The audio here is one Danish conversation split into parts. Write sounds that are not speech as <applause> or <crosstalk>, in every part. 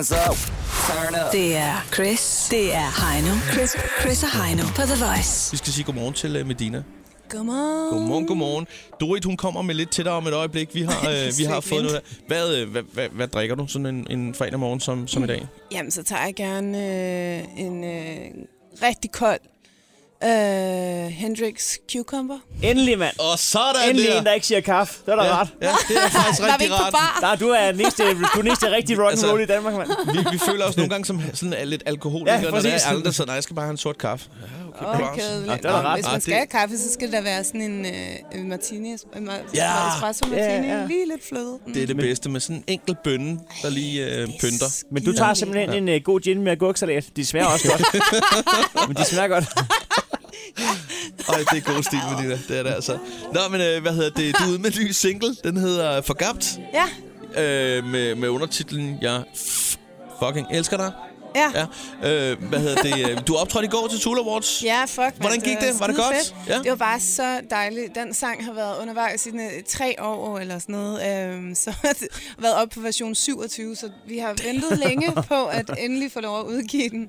hands up. Turn up. Det er Chris. Det er Heino. Chris, Chris og Heino på The Voice. Vi skal sige godmorgen til øh, Medina. Godmorgen. Godmorgen, godmorgen. Dorit, hun kommer med lidt til dig om et øjeblik. Vi har, <laughs> øh, vi har fået noget her. Hvad, øh, hvad, hvad, hvad drikker du sådan en, en fredag morgen som, som i dag? Jamen, så tager jeg gerne øh, en øh, rigtig kold øh, Hendrix Cucumber. Endelig, mand. Og sådan Endelig der. en, der ikke siger kaffe. Det er da Ja, ret. ja, det er faktisk <laughs> rigtig ikke rart. bar? Nej, du er eneste, du er eneste rigtig rock and Altså- roll i Danmark, mand. Vi, vi føler os nogle gange som sådan er lidt alkoholikere, Ja, når der er alle, der siger, nej, jeg skal bare have en sort kaffe. Ja, okay, kedeligt. Ja, det er da ret. Hvis man det- skal have kaffe, så skal der være sådan en øh, martini, øh, ma- Ja. espresso Ja, martini, ja. lige lidt fløde. Mm. Det er det bedste med sådan en enkelt bønne, der lige øh, pynter. Men du tager simpelthen en uh, god gin med agurksalat. De smager også godt. <laughs> Men de smager godt. <laughs> Ej, det er god stil, Medina. Det er det altså. Nå, men øh, hvad hedder det? Du er ude med en ny single. Den hedder Forgabt. Ja, Øh, med, med undertitlen Jeg fucking elsker dig. ja. Ja. Øh, hvad hedder det? øh, Du optrådte i går til Tool Awards. Ja, fuck. Hvordan gik det? Var det skide godt? fedt. Ja. Det var bare så dejligt. Den sang har været undervejs i øh, tre år eller sådan noget. Øhm, <laughs> så har det været op på version 27, så vi har ventet længe på at endelig få lov at udgive den.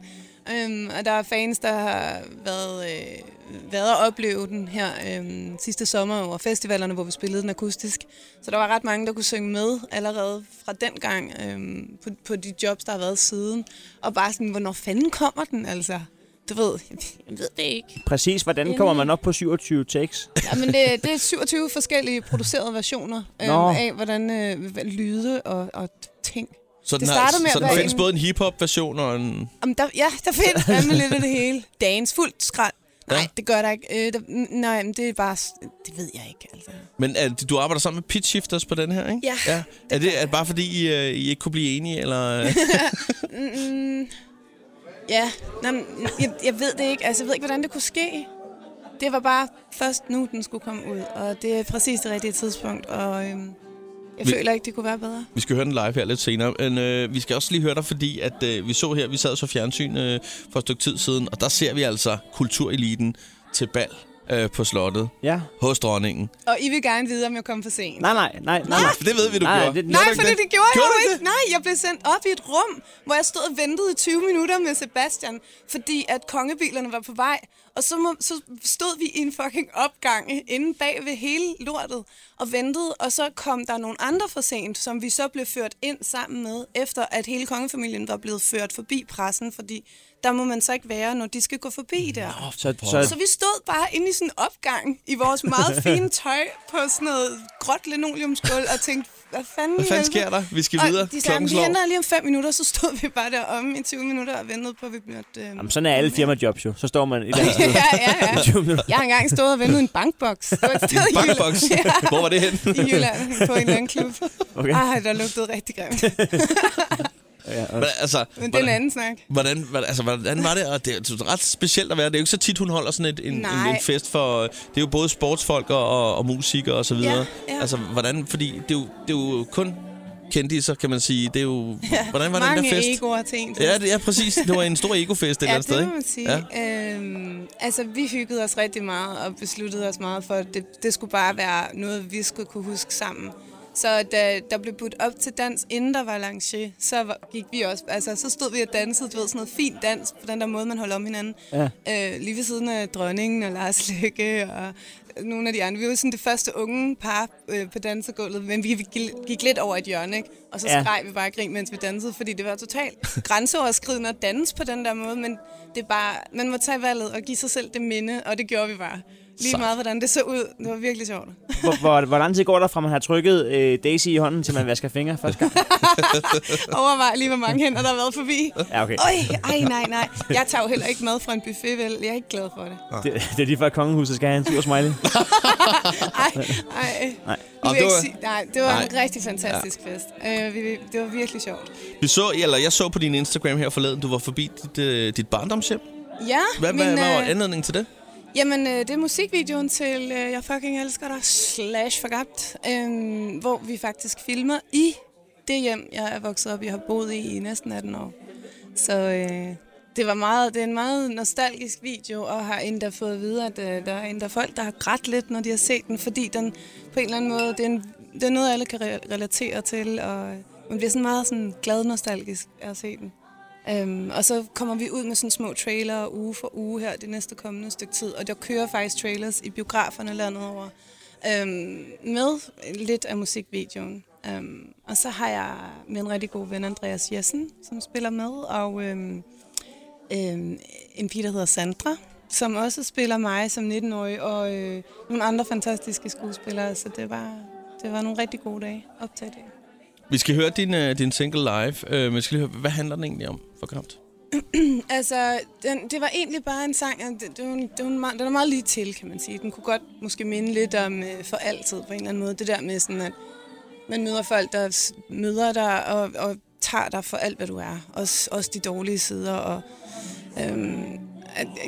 Øhm, og der er fans, der har været, øh, været at opleve den her øhm, sidste sommer over festivalerne, hvor vi spillede den akustisk. Så der var ret mange, der kunne synge med allerede fra den gang øhm, på, på de jobs, der har været siden. Og bare sådan, hvornår fanden kommer den altså? Du ved, <laughs> jeg ved det ikke. Præcis, hvordan kommer man op på 27 takes? Ja, men det, det er 27 forskellige producerede versioner øh, Nå. af, hvordan øh, lyde og, og ting. Så den, Det har, med så at den findes en- både en hip-hop-version og en... Jamen, der, ja, der findes <laughs> fandme lidt af det hele. Dance, fuldt skrald. Nej, Ja. det gør der ikke. Øh, der, nej, men det er bare... Det ved jeg ikke, altså. Men er, det- du arbejder sammen med Pitch Shifters på den her, ikke? Ja, ja. Er det, er det bare fordi, I, øh, I ikke kunne blive enige, eller... <laughs> Mm, ja, Nå, jeg, jeg ved det ikke. Altså, jeg ved ikke, hvordan det kunne ske. Det var bare først nu, den skulle komme ud. Og det er præcis det rigtige tidspunkt. Og øhm, jeg Vi- føler ikke, det kunne være bedre. Vi skal høre den live her lidt senere. Men øh, vi skal også lige høre dig, fordi at, øh, vi så her, vi sad så fjernsyn øh, for et stykke tid siden, og der ser vi altså kultureliten til bal øh, på slottet Ja. hos dronningen. Og I vil gerne vide, om jeg kom for sent. Nej, nej, nej, nej. nej. For det ved vi, du Nej, gjorde. det- Nej, for det, det gjorde, Gjorde jeg du jo ikke. Nej, jeg blev sendt op i et rum, hvor jeg stod og ventede i 20 minutter med Sebastian, fordi at kongebilerne var på vej. Og så, må, så stod vi i en fucking opgang inde bag ved hele lortet og ventede, og så kom der nogle andre for sent, som vi så blev ført ind sammen med, efter at hele kongefamilien var blevet ført forbi pressen, fordi der må man så ikke være, når de skal gå forbi der. Så, Så så, vi stod bare inde i sådan en opgang i vores meget <laughs> fine tøj på sådan noget gråt linoleumsgulv og tænkte, hvad fanden, Hvad i fanden sker der? Vi skal Og videre. de sagde, vi henter lige om fem minutter, så stod vi bare deromme i 20 minutter og ventede på, at vi blev... Øh... jamen, sådan er alle firmajobs jo. Så står man et andet sted. ja, ja, ja. <laughs> i 20 minutter. Jeg har engang stået og ventet i en bankboks. Det var et sted i Bankboks. <laughs> Ja, Hvor var det hen? i Jylland på en eller anden klub. Okay. Ej, der lugtede rigtig grimt. Ja, Men, altså, Men det er en hvordan, anden snak. hvordan, hvordan, altså, hvordan var det? Og det er jo ret specielt at være. Det er jo ikke så tit, hun holder sådan et, en, en, Nej. en fest for... Det er jo både sportsfolk og, og, og musikere og så videre. Ja, ja. Altså, hvordan... Fordi det er jo, det er jo kun kendiser, kan man sige. Det er jo... Hvordan var den Mange der fest? egoer til en Ja, det er præcis. Det var en stor egofest et <laughs> eller Ja, andet det sted, må ikke? man sige. Ja. Øhm, altså, vi hyggede os rigtig meget og besluttede os meget for, at det, det skulle bare være noget, vi skulle kunne huske sammen. Så da der blev budt op til dans, inden der var lancé, så gik vi også, altså så stod vi og dansede, du ved, sådan noget fint dans, på den der måde, man holder om hinanden. Ja. Øh, lige ved siden af dronningen og Lars Lykke og nogle af de andre. Vi var sådan det første unge par øh, på dansegulvet, men vi gik, gik lidt over et hjørne, ikke? Og så Ja. skreg vi bare og grin, mens vi dansede, fordi det var totalt grænseoverskridende at danse på den der måde, men det er bare, man må tage valget og give sig selv det minde, og det gjorde vi bare. Lige meget, hvordan det så ud. Det var virkelig sjovt. hvor, hvor, hvor lang tid går der fra, man har trykket øh, Daisy i hånden, til man vasker fingre første gang? <laughs> Overvej lige, hvor mange hænder, der har været forbi. Ja, okay. Øj, ej, nej, nej. Jeg tager jo heller ikke mad fra en buffet, vel? Jeg er ikke glad for det. Det, det er lige før kongehuset skal have en sur smiley. <laughs> Ej, ej. Nej. Nu vil det jeg var- ikke sige, nej, det var en Nej. rigtig fantastisk fest. Øh, vi, vi- det var virkelig sjovt. Vi så, eller jeg så på din Instagram her forleden, du var forbi dit, øh, dit barndomshjem. Ja, Hvad, min, hvad, hvad var øh, anledningen til det? Jamen, øh, det er musikvideoen til øh, Jeg fucking elsker dig, slash forgabt, øh, hvor vi faktisk filmer i det hjem, jeg er vokset op i, jeg har boet i i næsten 18 år. Så øh, det var meget, det er en meget nostalgisk video, og har endda fået at vide, at øh, der er endda folk, der har grædt lidt, når de har set den, fordi den på en eller anden måde, det er, en, det er noget, alle kan relatere til, og man bliver sådan meget sådan glad nostalgisk af at se den. Øhm, og så kommer vi ud med sådan små trailer uge for uge her det næste kommende stykke tid. Og der kører faktisk trailers i biograferne landet over. Øhm, med lidt af musikvideoen. Øhm, og så har jeg min rigtig god ven Andreas Jessen, som spiller med. Og øhm, øhm, en pige, der hedder Sandra, som også spiller mig som 19-årig. Og øh, nogle andre fantastiske skuespillere. Så det var, det var nogle rigtig gode dage. optage det. Vi skal høre din, uh, din single live, uh, men skal lige høre, hvad handler den egentlig om for Kraft? <clears throat> Altså, den, det var egentlig bare en sang, og det, det, var, det var meget- den er meget lige til, kan man sige. Den kunne godt måske minde lidt om øh, for altid på en eller anden måde. Det der med sådan, at man møder folk, der møder dig og, og tager dig for alt, hvad du er. Også, også de dårlige sider. Og, øhm,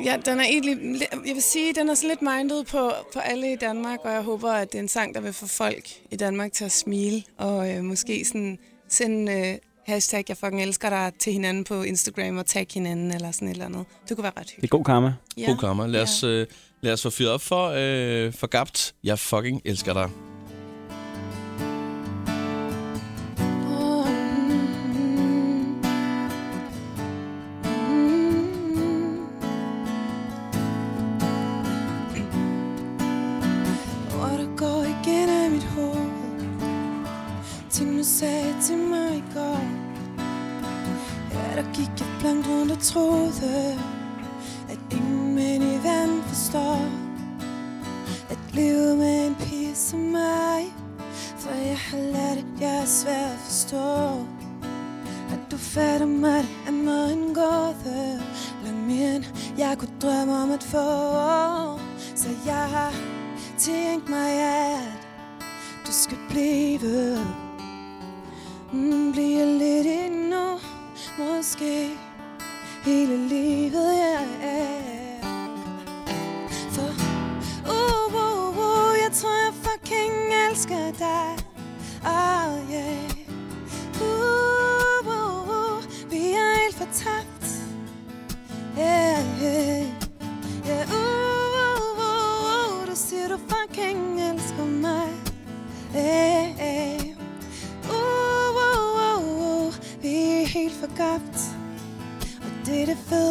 ja, den er egentlig, li- jeg vil sige, den er sådan lidt mindet på, på alle i Danmark, og jeg håber, at det er en sang, der vil få folk i Danmark til at smile, og øh, måske sådan sende øh, hashtag, jeg fucking elsker dig til hinanden på Instagram og tag hinanden, eller sådan et eller andet. Det kunne være ret Det er hyggeligt. god karma. Ja. God kammer. Lad os, uh, lad os få fyret op for, uh, for Gabt. Jeg fucking elsker dig. Sagde til mig i går. Ja, der gik jeg blankt rundt og troede At ingen mænd i verden forstår At leve med en pige som mig For jeg har lært, at jeg er svær at forstå. At du fatter mig, det er mig en gåde Langt mere end jeg kunne drømme om at få. Så jeg har tænkt mig, at du skal blive mm, Bliver lidt endnu Måske. Hele livet, jeg er For uh, uh, uh, jeg tror, jeg fucking elsker dig. Oh yeah.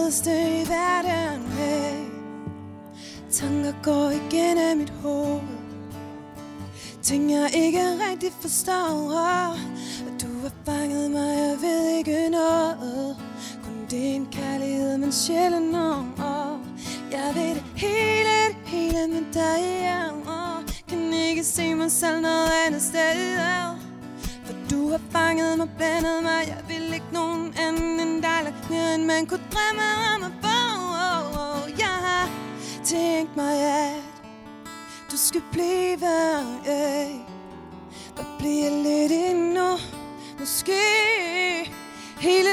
Fedeste i verden yeah. Tanker går igen af mit hoved Ting jeg ikke rigtig forstår Og du har fanget mig, jeg ved ikke noget Kun det er en kærlighed, men sjælen nogen jeg ved det hele, det hele med dig ja. Kan ikke se mig selv noget andet sted For du har fanget mig, blandet mig Jeg vil ikke nogen anden end dig end man kunne drømme om at få oh, oh, oh. Jeg har tænkt mig, at du skal blive øh. yeah. Og blive lidt endnu Måske hele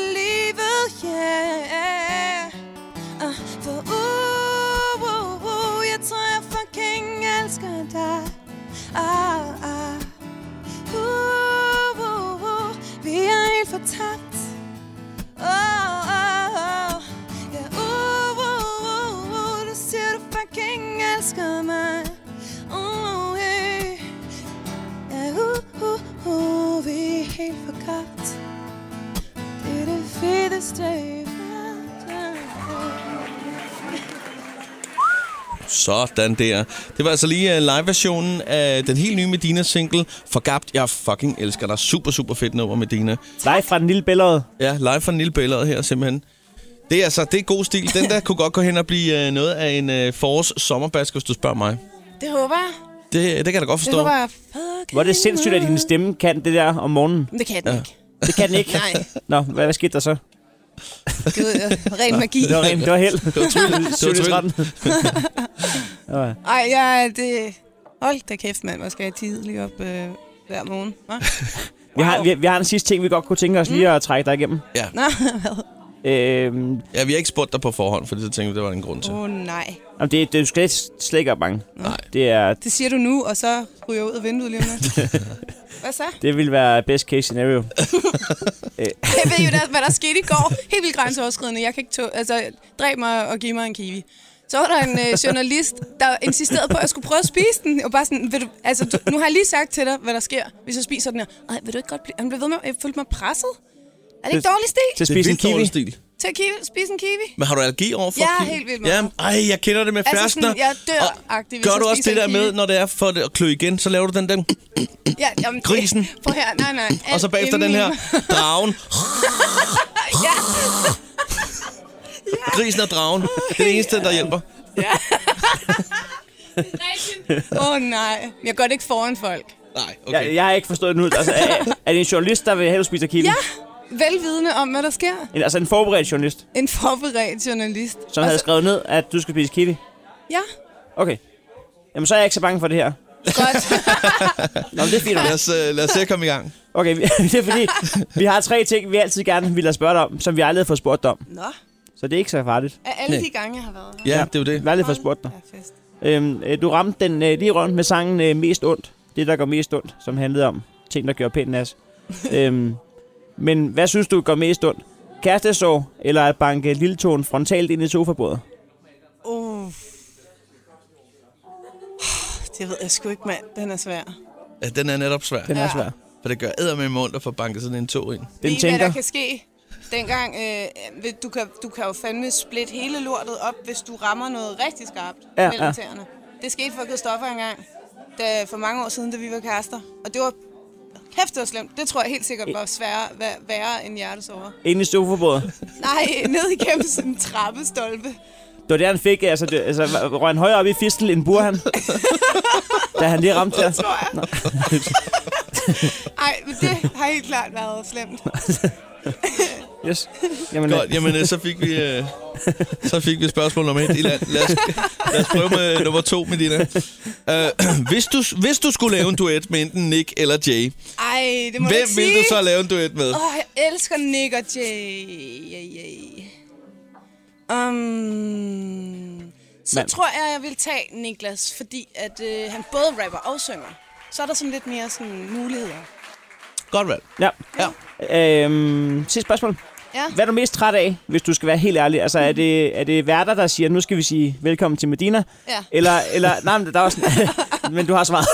Sådan der. Det var altså lige uh, live-versionen af den helt nye Medina-single, Forgabt, jeg fucking elsker dig. Super, super fedt nummer, Medina. Live fra den lille billede. Ja, live fra den lille billede her, simpelthen. Det er altså, det er god stil. Den der kunne godt gå hen og blive uh, noget af en uh, forårs sommerbask, hvis du spørger mig. Det håber jeg. Det, det kan jeg da godt Det forstå. håber jeg fucking Hvor er det sindssygt, at din stemme kan det der om morgenen. Men Det kan den Ja. ikke. Det kan den ikke. <laughs> Nej, Nå, hvad, hvad skete der så? <laughs> Gud, øh, ren magi. Det var rent, det var held. Det var tryl. Det var var Ej, ja, det... Hold da kæft, mand. Hvor skal jeg tidligt op øh, hver morgen? Hva? vi, har, vi, vi har en sidste ting, vi godt kunne tænke os lige at trække dig igennem. Nå, <laughs> hvad? Øhm, Ja, vi har ikke spurgt dig på forhånd, for det så tænkte vi, det var en grund til. Åh, oh, nej. jamen, det, det, du skal slet ikke bange. Nej. Det, er, Det siger du nu, og så ryger jeg ud af vinduet lige om lidt. <laughs> Hvad så? det vil være best case scenario. <laughs> Jeg ved jo, der, hvad der skete i går. Helt vildt grænseoverskridende. Jeg kan ikke tå... Altså, dræb mig og give mig en kiwi. Så var der en øh, journalist, der insisterede på, at jeg skulle prøve at spise den. Og bare sådan, vil du, altså, du, nu har jeg lige sagt til dig, hvad der sker, hvis jeg spiser den her. Ej, vil du ikke godt blive... Han blev ved med, jeg følte mig presset. Er det ikke dårlig stil? Til at Det er spise en vildt dårlig kiwi. stil. Til at kiwi, spise en kiwi? Men har du allergi over for Jeg er kiwi? helt vild med ja, det. Ej, jeg kender det med Altså sådan, jeg dør Og Gør du også det der med, når det er for det at klø igen, så laver du den der, Ja, jamen, Grisen. Prøv her, nej, nej. og så Alt bagefter den i her <laughs> mig. dragen. Ja, <laughs> Grisen og dragen. Det er det eneste, der hjælper. Åh oh, nej. Jeg gør det ikke foran folk. Nej, okay. Jeg, jeg har ikke forstået det nu. Altså, er, er det en journalist, der vil have, at du spiser kiwi? Ja, velvidende om, hvad der sker. En, altså en forberedt journalist, En forberedt journalist. som Og havde så- skrevet ned, at du skal spise kiwi. Ja, Okay. Jamen, så er jeg ikke så bange for det her. godt. <laughs> Nå, det er fint. Lad os, uh, lad os se at komme i gang. Okay, vi- <laughs> det er fordi, vi har tre ting, vi altid gerne vil have spørge dig om, som vi aldrig har fået spurgt dig om. Nå, Så det er ikke så farligt. af alle Nej. de gange, jeg har været her. Ja, det er jo det. Vi har aldrig fået spurgt dig. Øhm, øh, du ramte den øh, lige rundt med sangen øh, Mest Ondt. Det, der går mest ondt, som handlede om ting, der gør pænt nas. <laughs> øhm, men hvad synes du går mest ondt? Kærestesorg, eller at banke lille tone frontalt ind i sofabordet? Uh. Det ved jeg sgu ikke, mand. Den er svær. Ja, den er netop svær. Den er Ja. svær. For det gør æder med ondt at få banket sådan en tog ind. Den Ved I, hvad tænker, der kan ske? Dengang, øh, ved- du, kan, du kan jo fandme splitte hele lortet op, hvis du rammer noget rigtig skarpt Ja, mellem ja. ja. tæerne. Det skete for Christoffer engang, da, for mange år siden, da vi var kærester. Og det var kæft, det var slemt. Det tror jeg helt sikkert var sværere, værre, værre end hjertesover. ind i sofabordet. Nej, ned igennem sådan en trappestolpe. Det var det, han fik. Altså, det, altså røg han højere op i fistel end Burhan. da han lige ramte der. tror jeg. Ej, men det har helt klart været slemt. <laughs> Yes. <laughs> Jamen, øh, Godt, jamen øh, så fik vi, øh, så fik vi spørgsmål nummer et i land. Lad os, lad os prøve med nummer to, Medina. Uh, <clears throat> hvis, du, hvis du skulle lave en duet med enten Nick eller Jay, Ej, det må du hvem vil sige. du så lave en duet med? Åh, oh, jeg elsker Nick og Jay. Yeah, yeah. Um, så Men- tror jeg, jeg vil tage Niklas, fordi at øh, han både rapper og synger. Så er der sådan lidt mere sådan muligheder. Godt valg. ja. Ja. Øhm, sidste spørgsmål. Ja. Hvad er du mest træt af, hvis du skal være helt ærlig? Altså, er det, er det værter, der siger, nu skal vi sige velkommen til Medina? Ja. Eller, eller nej, men der er også... <laughs> men du har svaret.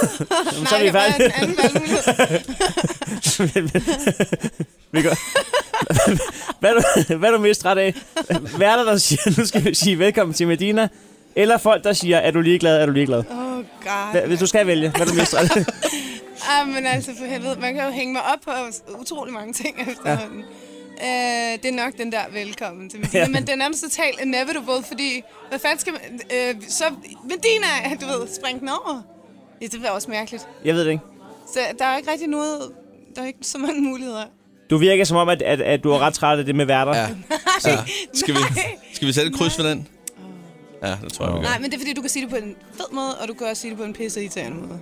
Jamen, <laughs> så er vi færdige. <laughs> Vi går. hvad, er du, hvad er du mest træt af? Værter, der siger, nu skal vi sige velkommen til Medina? Eller folk, der siger, er du ligeglad, er du ligeglad? Oh god. Hvis du skal vælge, hvad er du mest træt af? Ah, men altså for helvede, man kan jo hænge mig op på utrolig mange ting efterhånden. Ja. Øh, det er nok den der velkommen til Medina, Ja. men det er nærmest totalt inevitable, fordi hvad fanden skal man... Øh, så Medina, du ved, spring den over. Ja, det var også mærkeligt. Jeg ved det ikke. Så der er ikke rigtig noget... Der er ikke så mange muligheder. Du virker som om, at, at, at du er ret træt af det med værter. Ja. <laughs> ja. Skal, vi, Nej. skal vi sætte et kryds for den? Ja, det tror jeg, vi gør. Nej, men det er fordi, du kan sige det på en fed måde, og du kan også sige det på en pisse irriterende måde.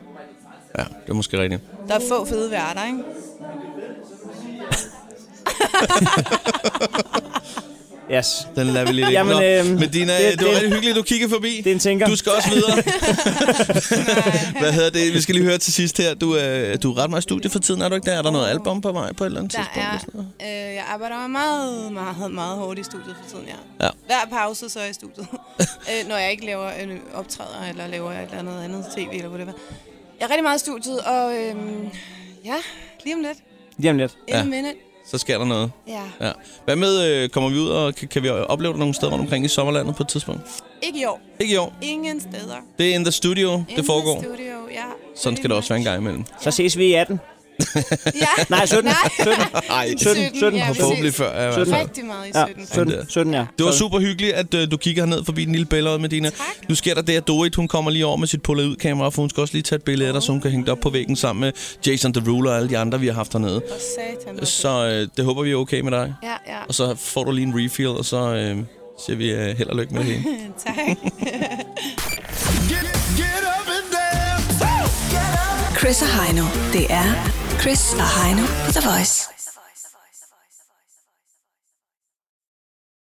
Ja, det er måske rigtigt. Der er få fede værter, ikke? <laughs> Yes. Den lader vi lige ligge. Jamen, Nå, øhm, Medina, det- det, det var det- rigtig hyggeligt, at du kiggede forbi. Det er en tænker. Du skal også videre. <laughs> Hvad hedder det? Vi skal lige høre til sidst her. Du, er, du er ret meget i studiet for tiden, er du ikke der? Er der noget album på vej på et eller andet Der tidspunkt? er, eller sådan noget? øh, jeg arbejder meget, meget, meget hårdt i studiet for tiden, ja. Ja. Hver pause, så er jeg i studiet. <laughs> øh, når jeg ikke laver en optræder, eller laver et eller andet andet tv, eller whatever. Jeg er rigtig meget i studiet, og øhm, ja, lige om lidt. Lige om lidt. In Ja. a minute. Så sker der noget. Ja. Ja. Hvad med, øh, kommer vi ud, og kan, kan vi opleve dig nogle steder rundt omkring i sommerlandet på et tidspunkt? Ikke i år. Ikke i år. Ingen steder. Det er in the studio, In det foregår. The studio, ja. Sådan skal det også være en gang imellem. Så ses vi i 18. Ja. <laughs> Nej, 17. Nej. 17. Ej, 17, 17. ja, vi forhåbentlig ses før. Ja, i hvert fald. Rigtig meget i Ja, 17. 17, 17 ja. Det var super hyggeligt, at øh, du kigger herned forbi den lille billede med dine. Tak. Nu sker der det, at Dorit hun kommer lige over med sit pullet ud kamera, for hun skal også lige tage et billede af dig, så hun kan hænge det op på væggen sammen med Jason Derulo og alle de andre, vi har haft hernede. Satan. hvor Så øh, det håber vi er okay med dig. Ja, ja. Og så får du lige en refill, og så øh, siger vi øh, held og lykke med det <laughs> tak. <laughs> Chris og Heino. Det er Chris og Heino på The Voice.